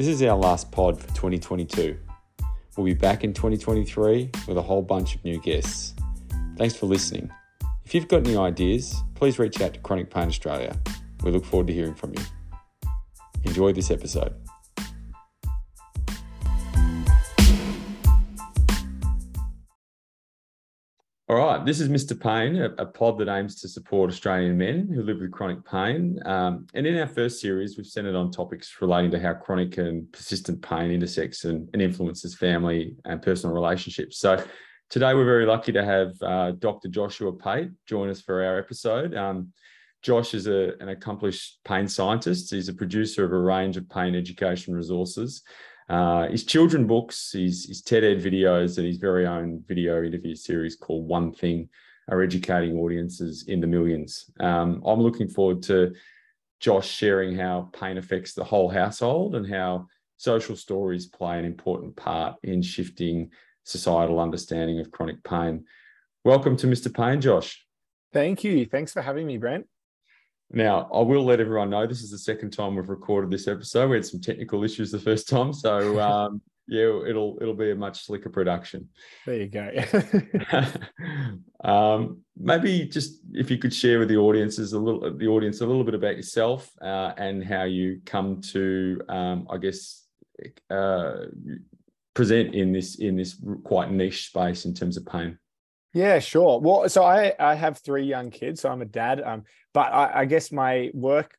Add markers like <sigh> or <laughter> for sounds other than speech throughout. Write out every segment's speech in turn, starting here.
This is our last pod for 2022. We'll be back in 2023 with a whole bunch of new guests. Thanks for listening. If you've got any ideas, please reach out to Chronic Pain Australia. We look forward to hearing from you. Enjoy this episode. Right, this is Mr. Pain, a, a, pod that aims to support Australian men who live with chronic pain. Um, and in our first series, we've centered on topics relating to how chronic and persistent pain intersects and, and influences family and personal relationships. So today, we're very lucky to have uh, Dr. Joshua Pate join us for our episode. Um, Josh is a, an accomplished pain scientist. He's a producer of a range of pain education resources uh, his children books, his, his TED Ed videos, and his very own video interview series called One Thing are educating audiences in the millions. Um, I'm looking forward to Josh sharing how pain affects the whole household and how social stories play an important part in shifting societal understanding of chronic pain. Welcome to Mr. Pain, Josh. Thank you. Thanks for having me, Brent. Now, I will let everyone know this is the second time we've recorded this episode. We had some technical issues the first time, so um, <laughs> yeah, it'll it'll be a much slicker production. There you go. <laughs> um, maybe just if you could share with the audiences a little the audience a little bit about yourself uh, and how you come to, um, I guess, uh, present in this in this quite niche space in terms of pain. Yeah, sure. Well, so I I have three young kids, so I'm a dad. Um, but I, I guess my work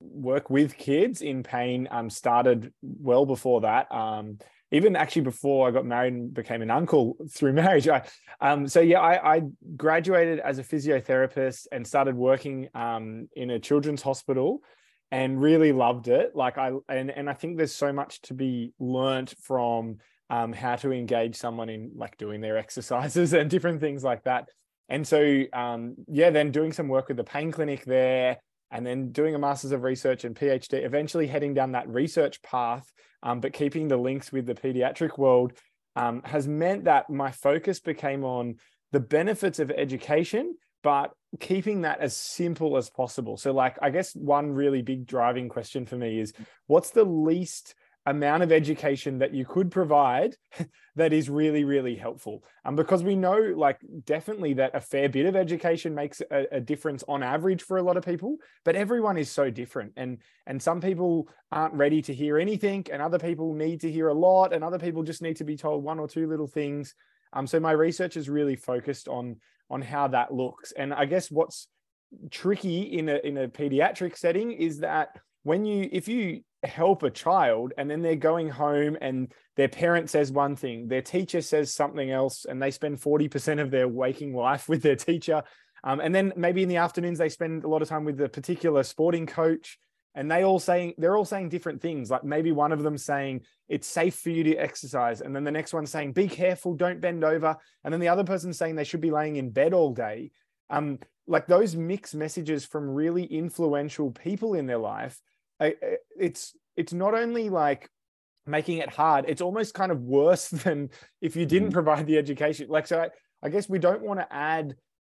work with kids in pain um started well before that. Um, even actually before I got married and became an uncle through <laughs> marriage. I, um, so yeah, I, I, graduated as a physiotherapist and started working um, in a children's hospital and really loved it. Like I and and I think there's so much to be learnt from um, how to engage someone in like doing their <laughs> exercises and different things like that. And so, um, yeah, then doing some work with the pain clinic there, and then doing a master's of research and PhD, eventually heading down that research path, um, but keeping the links with the pediatric world um, has meant that my focus became on the benefits of education, but keeping that as simple as possible. So, like, I guess one really big driving question for me is what's the least amount of education that you could provide <laughs> that is really really helpful. Um, because we know like definitely that a fair bit of education makes a, a, difference on average for a lot of people but everyone is so different. And and some people aren't ready to hear anything and other people need to hear a lot and other people just need to be told one or two little things. Um, so my research is really focused on on how that looks. And i guess what's tricky in a in a pediatric setting is that when you if you help a child and then they're going home and their parent says one thing their teacher says something else and they spend 40% of their waking life <laughs> with their teacher. Um, and then maybe in the afternoons they spend a lot of time with a particular sporting coach and they all saying they're all saying different things like maybe one of them saying it's safe for you to exercise and then the next one saying be careful don't bend over and then the other person saying they should be laying in bed all day. Um, like those mixed messages from really influential people in their life it's it's not only like making it hard it's almost kind of worse <laughs> than if you didn't mm-hmm. provide the education like so I, I guess we don't want to add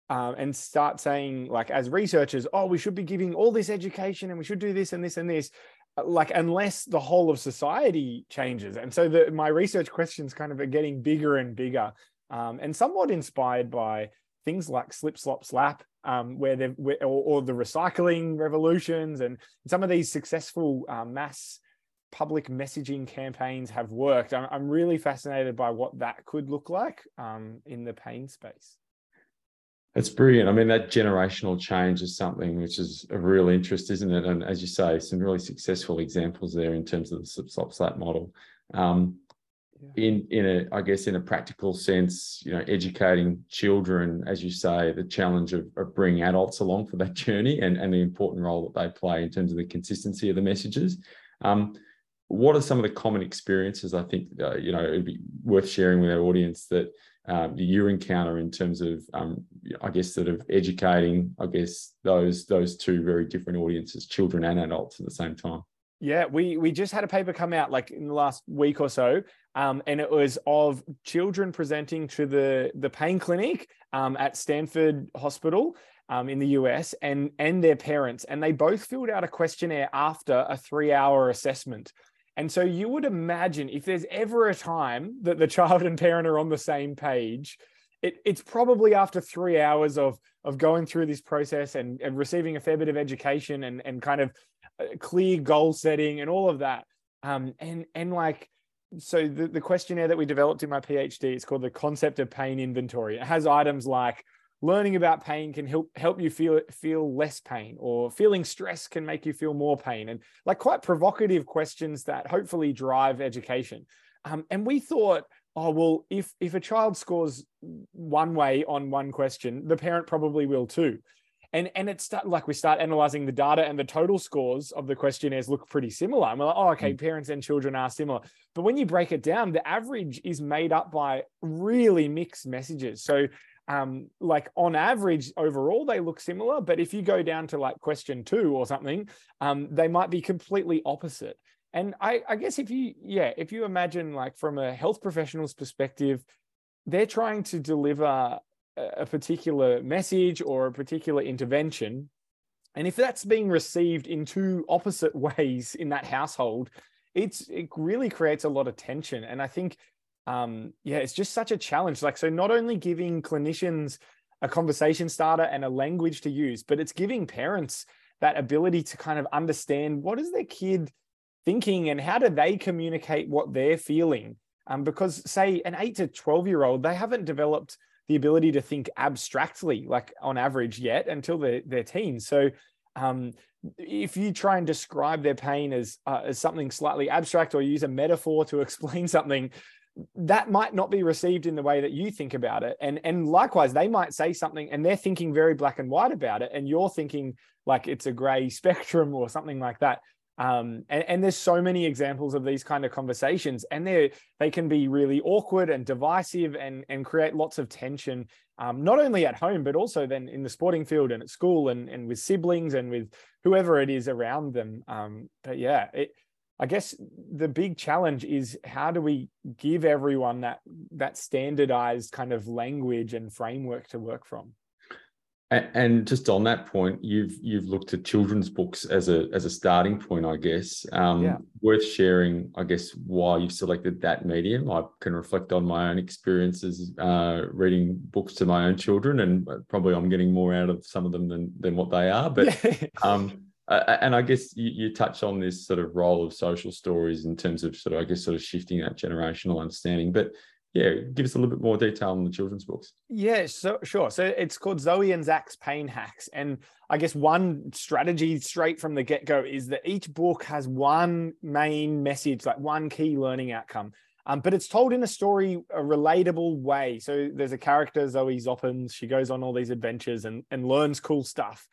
um, and start saying like as researchers oh we should be giving all this education and we should do this and this and this uh, like unless the whole of society changes and so the, my research questions kind of are getting bigger and bigger um, and somewhat inspired by things like slip slop slap um, where where, or, or, the recycling revolutions and some of these successful uh, mass public messaging campaigns have worked. I'm, I'm, really fascinated by what that could look like um, in the pain space. That's brilliant. I mean, that generational change is something which is of real interest, isn't it? And as you say, some really successful examples there in terms of the slip slop slap model. Um, in in a i guess in a practical sense you know educating children as you say the challenge of, of bringing adults along for that <laughs> journey and and the important role that they play in terms of the consistency of the messages. Um, what are some of the common experiences i think uh, you know it'd be worth sharing with our audience that um, you encounter in terms of um, i guess sort of educating i guess those those two very different audiences children and adults at the same time yeah, we we just had a paper come out like in the last week or so, um, and it was of children presenting to the the pain clinic um, at Stanford Hospital um, in the US, and and their parents, and they both filled out a questionnaire after a three hour assessment, And so you would imagine if there's ever a time that the <laughs> child and parent are on the same page, it, it's probably after three hours of of going through this process and, and receiving a fair bit of education and, and kind of uh, clear goal setting and all of that. Um, and and like so the, the questionnaire that we developed in my PhD is called the concept of pain inventory. It has items like learning about pain can help help you feel feel less pain or feeling stress can make you feel more pain and like quite provocative questions that hopefully drive education um, and we thought oh well if if a child scores one way on one question the parent probably will too. And and it's start, like we start analyzing the data and the total scores of the questionnaires look pretty similar. And we're like oh okay mm. parents and children are similar. But when you break it down the average is made up by really mixed messages. So um, like on average overall they look similar. But if you go down to like question two or something um, they might be completely opposite and I, I guess if you yeah if you imagine like from a health professional's perspective they're trying to deliver a particular message or a particular intervention and if that's being received in two opposite <laughs> ways in that household it's it really creates a lot of tension and i think um, yeah, it's just such a challenge. Like, so not only giving clinicians a conversation starter and a language to use, but it's giving parents that ability to kind of understand what is their kid thinking and how do they communicate what they're feeling. Um, because say an eight to 12 year old, they haven't developed the ability to think abstractly, like on average yet until they're, they're teens. So um, if you try and describe their pain as, uh, as something slightly abstract or use a metaphor to <laughs> explain something, that might not be received in the way that you think about it and and likewise they might say something and they're thinking very black and white about it and you're thinking like it's a gray <laughs> spectrum or something like that um, and, and there's so many examples of these kind of conversations and they they can be really awkward and divisive and and create lots of tension um, not only at home but also then in the sporting field and at school and and with siblings and with whoever it is around them um, but yeah it I guess the big challenge is how do we give everyone that that standardized kind of language and framework to work from? And just on that point, you've you've looked at children's books as a as a starting point, I guess. Um, yeah. Worth sharing, I guess, why you've selected that medium. I can reflect on my own experiences uh, reading books to my own children, and probably I'm getting more out of some of them than than what they are. But <laughs> um, uh, and I guess you, you touch on this sort of role of social stories in terms of sort of, I guess, sort of shifting that generational understanding. But yeah, give us a little bit more detail on the children's books. Yeah, so sure. So it's called Zoe and Zak's Pain Hacks. And I guess one strategy straight from the get go is that each book has one main message, like one key learning outcome. Um, but it's told in a story, a relatable way. So there's a character, Zoe Zoppens. She goes on all these adventures and, and learns cool stuff.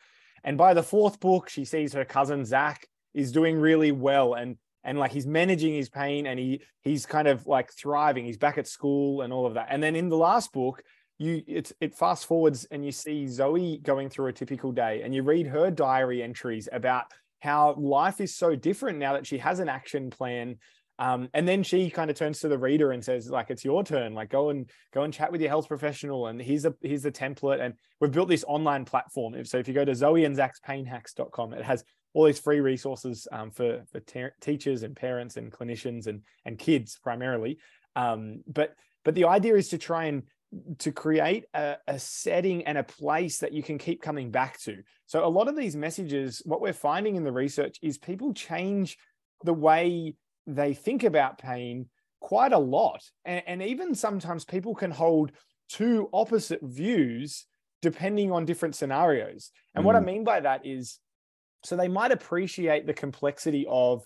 And by the fourth book, she sees her cousin Zach is doing really well and and like he's managing his pain and he he's kind of like thriving. He's back at school and all of that. And then in the last book, you it's it fast forwards and you see Zoe going through a typical day and you read her diary entries about how life is so different now that she has an action plan um, and then she kind of turns to the reader and says, like, it's your turn. Like, go and go and chat with your health professional. And here's a here's the template. And we've built this online platform. So if you go to Zoe and Zak's it has all these free resources um, for for te- teachers and parents and clinicians and and kids primarily. Um, but but the idea is to try and to create a, a, setting and a place that you can keep coming back to. So a lot of these messages, what we're finding in the research is people change the way they think about pain quite a lot. And, and even sometimes people can hold two opposite views depending on different scenarios. And mm. what I mm. mean by that is so they might appreciate the complexity of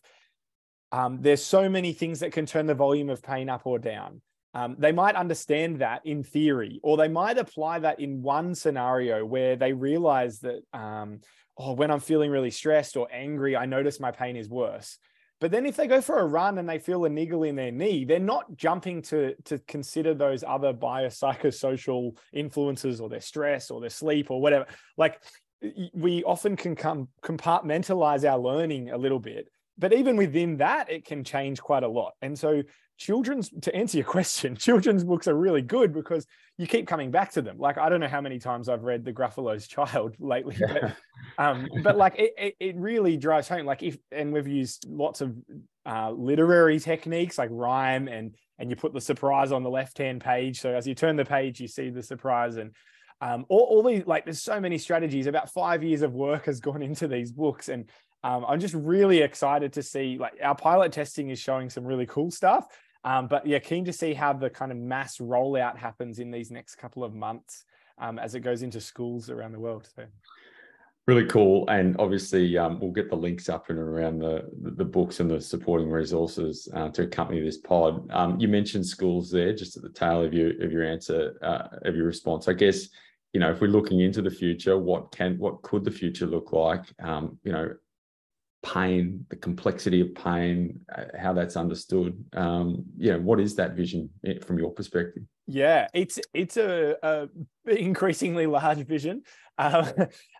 um, there's so many things that can turn the volume of pain up or down. Um, they might understand that in theory, or they might apply that in one scenario where they realize that, um, oh, when I'm feeling really stressed or angry, I notice my pain is worse. But then if they go for a run and they feel a niggle in their knee, they're not jumping to, to consider those other biopsychosocial influences or their stress or their sleep or whatever. Like we often can come compartmentalize our learning a little bit. But even within that, it can change quite a lot. And so children's to answer your <laughs> question children's books are really good because you keep coming back to them like i don't know how many times i've read the gruffalo's child <laughs> lately but um but like it, it, it really drives home like if and we've used lots of uh, literary techniques like rhyme and and you put the surprise on the left hand page. So as you turn the page, you see the surprise and um, all, all these like there's so many strategies. About five years of work has gone into these books, and um, I'm just really excited to see like our pilot testing is showing some really cool stuff. Um, but yeah, keen to see how the kind of mass rollout happens in these next couple of months um, as it goes into schools around the world. So really cool and obviously um, we'll get the links up and around the the books and the supporting resources uh, to accompany this pod um, you mentioned schools there just at the tail of your of your answer uh, of your response i guess you know if we're looking into the future what can what could the future look like? Um, you know pain the complexity of pain uh, how that's understood. Um, you know what is that vision eh, from your perspective? Yeah, it's it's a, a increasingly large vision, <laughs> um,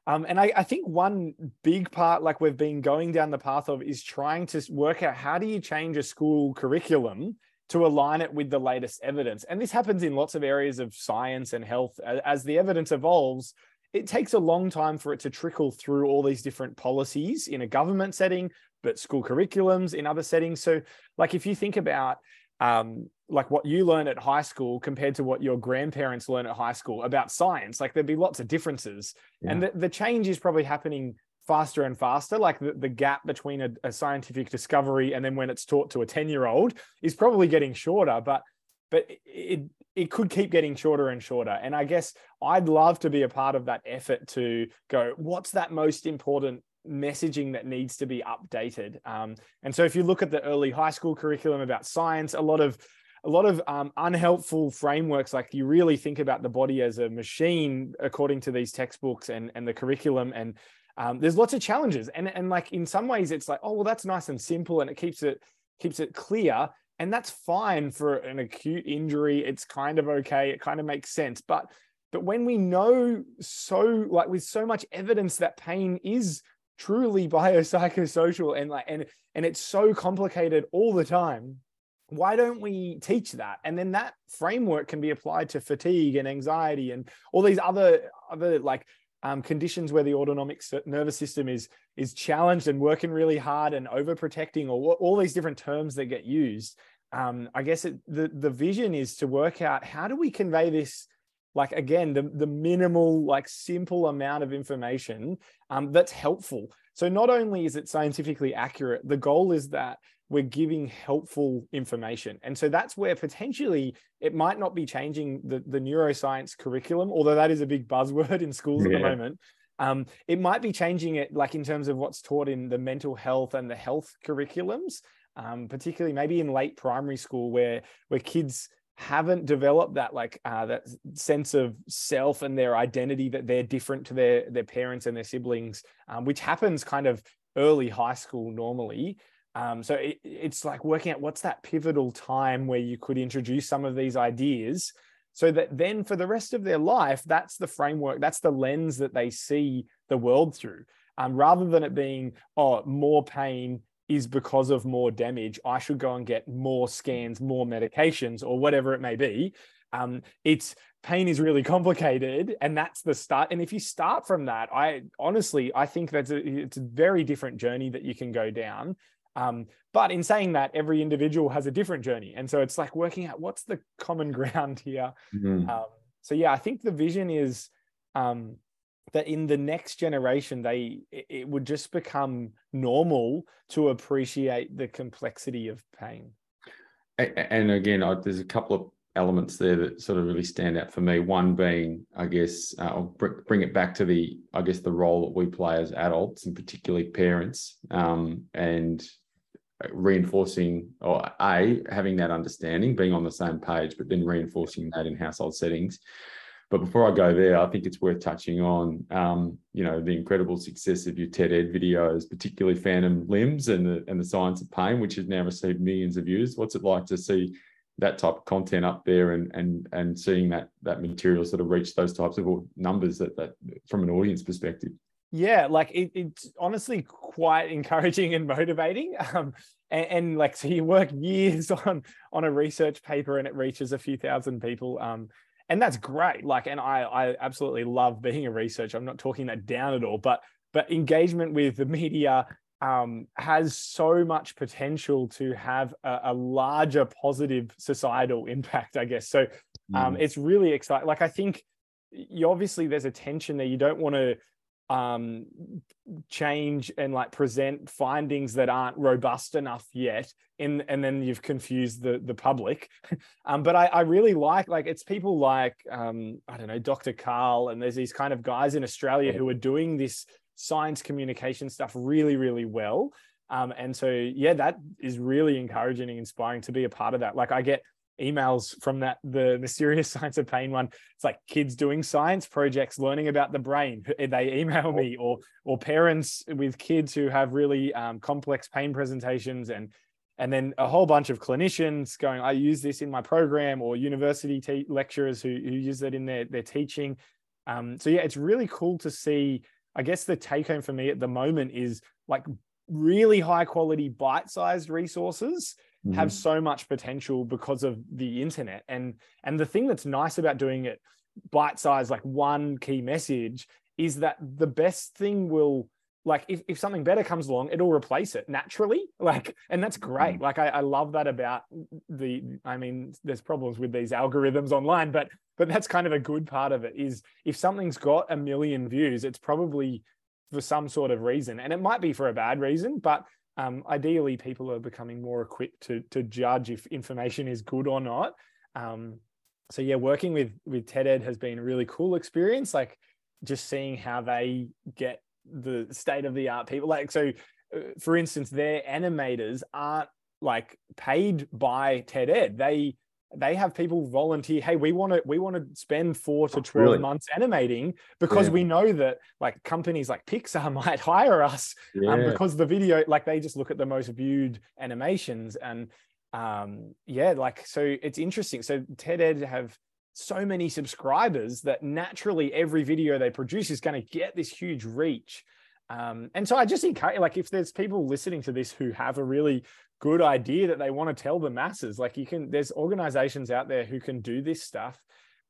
um, and I, I, think one big part, like we've been going down the path of, is trying to work out how do you change a school curriculum to align it with the latest evidence, and this happens in lots of areas of science and health. As the evidence evolves, it takes a long time for it to trickle through all these different policies in a government setting, but school curriculums in other settings. So, like if you think about um, like what you learn at high school compared to what your grandparents learn at high school about science like there'd be lots of differences yeah. and the, the change is probably happening faster and faster like the, the gap between a, a scientific discovery and then when it's taught to a 10 year old is probably getting shorter but but it it could keep getting shorter and shorter and i guess i'd love to be a part of that effort to go what's that most important messaging that needs to be updated. Um, and so if you look at the early high school curriculum about science, a lot of a lot of um, unhelpful frameworks like you really think about the body as a machine according to these textbooks and and the curriculum and um, there's lots of challenges and and like in some ways it's like oh well that's nice and simple and it keeps it keeps it clear and that's fine for an acute injury. It's kind of okay. It kind of makes sense. But but when we know so like with so much evidence that pain is truly <laughs> biopsychosocial and like and and it's so complicated all the time why don't we teach that? And then that framework can be applied to fatigue and anxiety and all these other other like um, conditions where the autonomic nervous system is is challenged and working really hard and overprotecting or all these different terms that get used um, i guess it, the the vision is to work out how do we convey this like again the, the minimal like simple amount of information um, that's helpful. So not only is it scientifically accurate the goal is that we're giving helpful information and so that's where potentially it might not be changing the, the neuroscience curriculum although that is a big buzzword <laughs> in schools yeah. at the moment um, it might be changing it like in terms of what's taught in the mental health and the health curriculums um, particularly maybe in late primary school where where kids haven't developed that like uh, that sense of self and their identity that they're different to their their parents and their siblings, um, which happens kind of early high school normally. Um, so it, it's like working out what's that pivotal time where you could introduce some of these ideas so that then for the rest of their life, that's the framework, that's the lens that they see the world through. Um, rather than it being, oh, more pain, is because of more damage, I should go and get more scans, more medications, or whatever it may be. Um, it's pain is really <laughs> complicated, and that's the start. And if you start from that, I honestly I think that's a, it's a very different journey that you can go down. Um, but in saying that, every individual has a different journey, and so it's like working out what's the common <laughs> ground here. Mm-hmm. Um, so yeah, I think the vision is um, that in the next generation they it would just become normal to appreciate the complexity of pain and again there's a couple of elements there that sort of really stand out for me one being i guess uh, i'll bring it back to the i guess the role that we play as adults and particularly parents um, and reinforcing or a having that understanding being on the same page but then reinforcing that in household settings but before I go there, I think it's worth touching on, um, you know, the incredible success of your TED Ed videos, particularly Phantom Limbs and the and the Science of Pain, which has now received millions of views. What's it like to see that type of content up there and and and seeing that that material sort of reach those types of numbers that that from an audience perspective? Yeah, like it, it's honestly quite encouraging and motivating. <laughs> Um, and, and, like so you work years <laughs> on on a research paper and it reaches a few thousand people. Um, and that's great like and i i absolutely love being a researcher i'm not talking that down at all but but engagement with the media um, has so much potential to have a, a, larger positive societal impact, I guess. So um, mm. it's really exciting. Like I think you obviously there's a tension there. You don't want to um, change and like present findings that aren't robust enough yet in and then you've confused the the public. <laughs> Um, but I, I really like like it's people like um, i don't know dr karl and there's these kind of guys in australia who are doing this science communication stuff really really well. Um, and so yeah that is really encouraging and inspiring to be a part of that. Like i get emails from that the mysterious <laughs> science of pain one. It's like kids doing science projects learning about the brain. <laughs> They email me or or parents with kids who have really um, complex pain presentations and and then a whole bunch of clinicians going i use this in my program or university te- lecturers who, who use it in their, their teaching. Um, so yeah it's really cool to see. I guess the take home for me at the moment is like really high quality bite-sized resources mm-hmm. have so much potential because of the internet and and the thing that's nice about doing it bite size like one key message is that the best thing will like if, if something better comes along it'll replace it naturally <laughs> like and that's great mm-hmm. like I, I love that about the i mean there's problems with these algorithms online but but that's kind of a good part of it is if something's got a million views it's probably for some sort of reason and it might be for a bad reason but um, ideally people are becoming more equipped to to judge if information is good or not. Um, so yeah working with with ted ed has been a really cool experience like just seeing how they get the state of the art people like so uh, for instance their animators aren't like paid by ted ed they they have people volunteer hey we want to we want to spend 4 to 12 really? months animating because yeah. we know that like companies like pixar <laughs> might hire us um, yeah. um, because the video like they just look at the most viewed animations and um yeah like so it's interesting so ted ed have so many subscribers that naturally every video they produce is going to get this huge reach um, and so I just encourage, like, if there's people listening to this who have a really good idea that they want to tell the masses. Like you can, there's organizations out there who can do this stuff.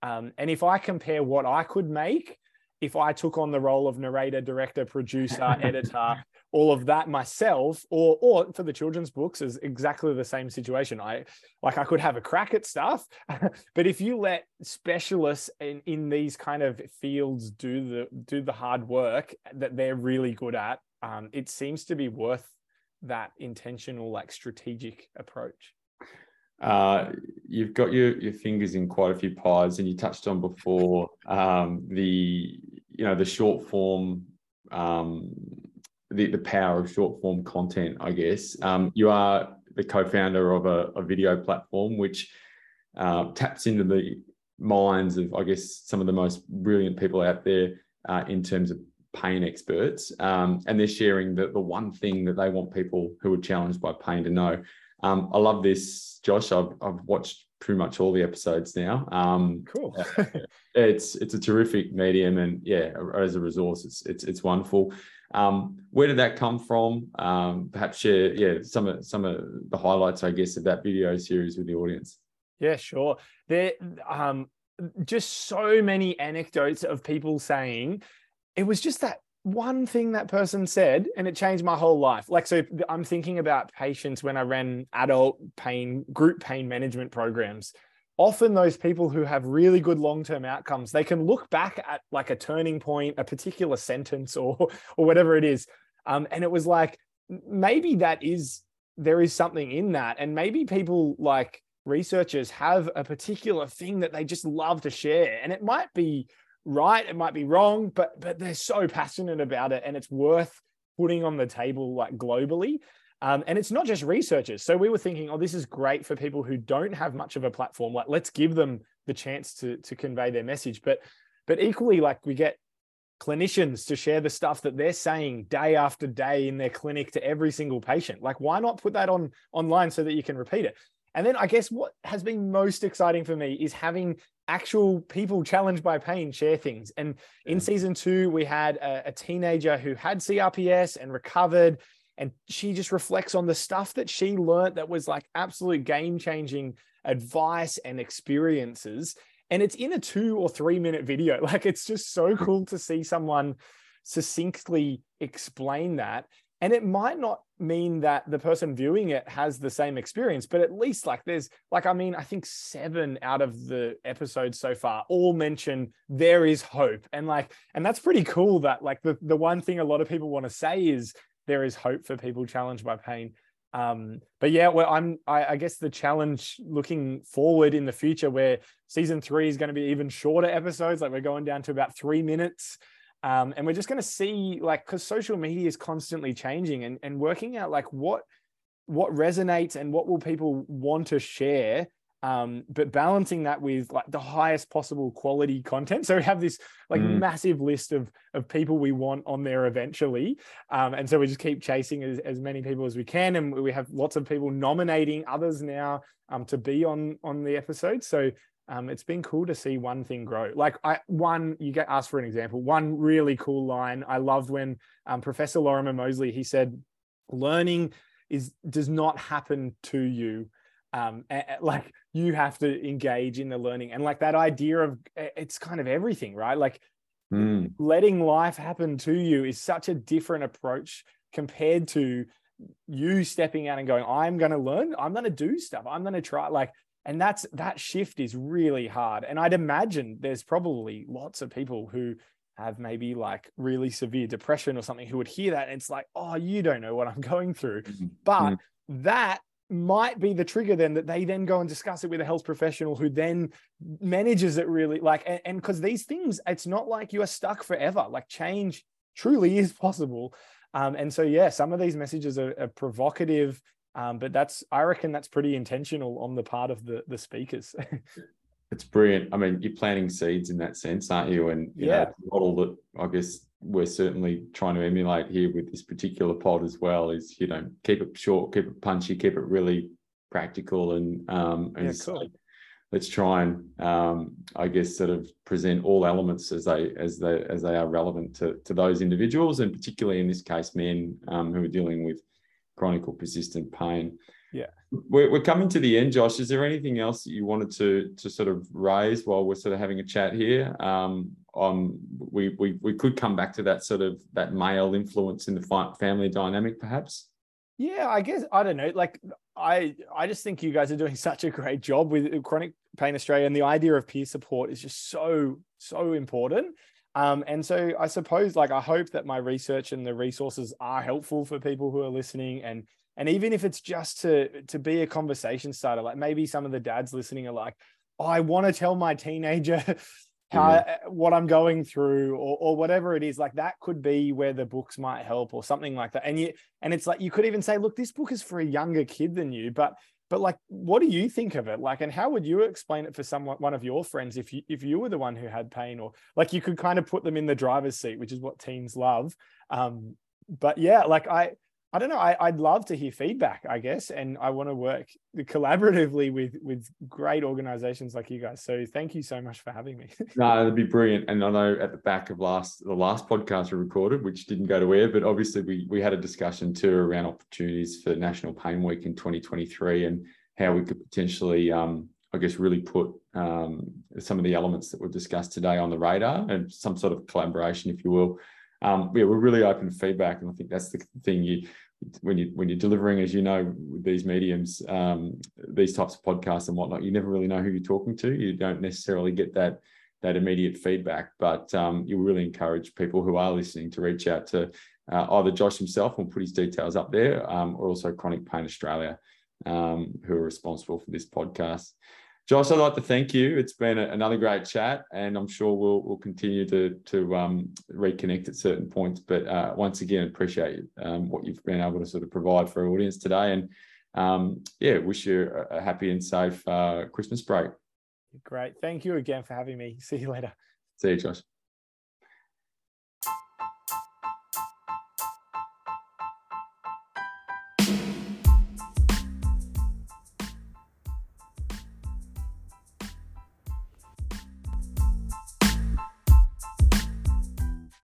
Um, and if I compare what I could make, if I took on the role of narrator, director, producer, <laughs> editor, all of that myself, or or for the children's books is exactly the same situation. I like I could have a crack at stuff, <laughs> but if you let specialists in, in these kind of fields do the do the hard work that they're really good at, um, it seems to be worth that intentional, like strategic approach? Uh, you've got your your fingers in quite a few pies, and you touched on before um, the you know the short form, um, the the power of short form content. I guess um, you are the co-founder of a, a video platform which uh, taps into the minds of I guess some of the most brilliant people out there uh, in terms of pain experts, um, and they're sharing the, the one thing that they want people who are challenged by pain to know. Um, I love this, Josh. I've, I've watched pretty much all the episodes now. Um, cool. it's it's a terrific medium, and yeah, as a resource, it's it's it's wonderful. Um, where did that come from? Um, perhaps share yeah some of some of the highlights, I guess, of that video series with the audience. Yeah, sure. There, um, just so many anecdotes of people saying it was just that one thing that person said and it changed my whole life. Like so i'm thinking about patients when i ran adult pain group pain management programs. Often those people who have really good long-term outcomes they can look back at like a turning point a particular sentence or <laughs> or whatever it is um, and it was like maybe that is there is something in that. And maybe people like researchers have a particular thing that they just love to share. And it might be right it might be wrong but but they're so passionate about it and it's worth putting on the table like globally. Um, and it's not just researchers. So we were thinking oh this is great for people who don't have much of a platform. Like let's give them the chance to to convey their message. But but equally like we get clinicians to share the stuff that they're saying day after day in their clinic to every single patient. Like why not put that on online so that you can repeat it? And then I guess what has been most exciting for me is having actual people challenged by pain share things. And in season two, we had a, a, teenager who had CRPS and recovered. And she just reflects on the stuff that she learned that was like absolute game changing advice and experiences. And it's in a two or three minute video. <laughs> Like it's just so <laughs> cool to see someone succinctly explain that and it might not mean that the person viewing it has the same experience but at least like there's like i mean i think seven out of the episodes so far all mention there is hope. And like and that's pretty cool that like the, the one thing a lot of people want to say is there is hope for people challenged by pain. Um but yeah well i'm I, I, guess the challenge looking forward in the future where season three is going to be even shorter episodes. Like we're going down to about three minutes um and we're just going to see like because social media is constantly changing and and working out like what what resonates and what will people want to share um, but balancing that with like the highest possible quality content. So we have this like mm. massive list of of people we want on there eventually, um, and so we just keep chasing as, as many people as we can, and we have lots of people nominating others now um, to be on on the episode. So. Um, it's been cool to see one thing grow. Like I, one, you get asked for an example. One really cool line I loved when um, Professor Lorimer Moseley he said, "Learning is does not happen to you um like you have to engage in the learning and like that idea of it's kind of everything right like mm. letting life happen to you is such a different approach compared to you stepping out and going i'm going to learn i'm going to do stuff i'm going to try like and that's that shift is really hard and i'd imagine there's probably lots of people who have maybe like really severe depression or something who would hear that and it's like oh you don't know what i'm going through mm-hmm. but mm-hmm. that might be the trigger then that they then go and discuss it with a health professional who then manages it really like and because these things it's not like you are stuck forever like change truly <laughs> is possible um, and so yeah some of these messages are, are provocative um, but that's i reckon that's pretty intentional on the part of the the speakers <laughs> it's brilliant i mean you're planting seeds in that sense aren't you and you yeah. know model that i guess we're certainly trying to emulate here with this particular pod as well is you know keep it short keep it punchy keep it really practical and um and yeah, cool. let's try and um i guess sort of present all elements as they as they as they are relevant to to those individuals and particularly in this case men um, who are dealing with chronic or persistent pain. Yeah. We're, we're coming to the end josh. Is there anything else that you wanted to to sort of raise while we're sort of having a chat here? Um um we we, we could come back to that sort of that male influence in the family dynamic perhaps? Yeah i guess i don't know. Like i i just think you guys are doing <laughs> such a great job with chronic pain australia and the idea of peer support is just so so important um, and so I suppose like I hope that my research and the resources are helpful for people who are listening and and even if it's just to to be a conversation starter like maybe some of the dads listening are like oh, i want to tell my teenager <laughs> how mm-hmm. what i'm going through or, or whatever it is like that could be where the books might help or something like that and you and it's like you could even say look this book is for a younger kid than you but but like what do you think of it? Like and how would you explain it for someone one of your friends if you if you were the one who had pain or like you could kind of put them in the driver's seat which is what teens love. Um but yeah like i I don't know. I, would love to hear feedback, I guess, and I want to work <laughs> collaboratively with with great organizations like you guys. So thank you so much for having me. <laughs> no, it'd be brilliant. And I know at the back of last the last podcast we recorded, which didn't go to air, but obviously we we had a discussion too around opportunities for National Pain Week in 2023 and how we could potentially, um, I guess, really put um, some of the elements that we've discussed today on the radar and some sort of collaboration, if you will um, yeah, we're really open to feedback, and I think that's the thing you when you when you're delivering, as you know, with these mediums, um, these types of podcasts and whatnot, you never really know who you're talking to. You don't necessarily get that that immediate feedback, but um, you really encourage people who are listening to reach out to uh, either Josh himself, and put his details up there, um, or also Chronic Pain Australia, um, who are responsible for this podcast. Josh, I'd like to thank you. It's been a, another great chat, and I'm sure we'll we'll continue to to um, reconnect at certain points. But uh, once again, appreciate um, what you've been able to sort of provide for our audience today, and um, yeah, wish you a, a happy and safe uh, Christmas break. Great, thank you again for having me. See you later. See you, Josh.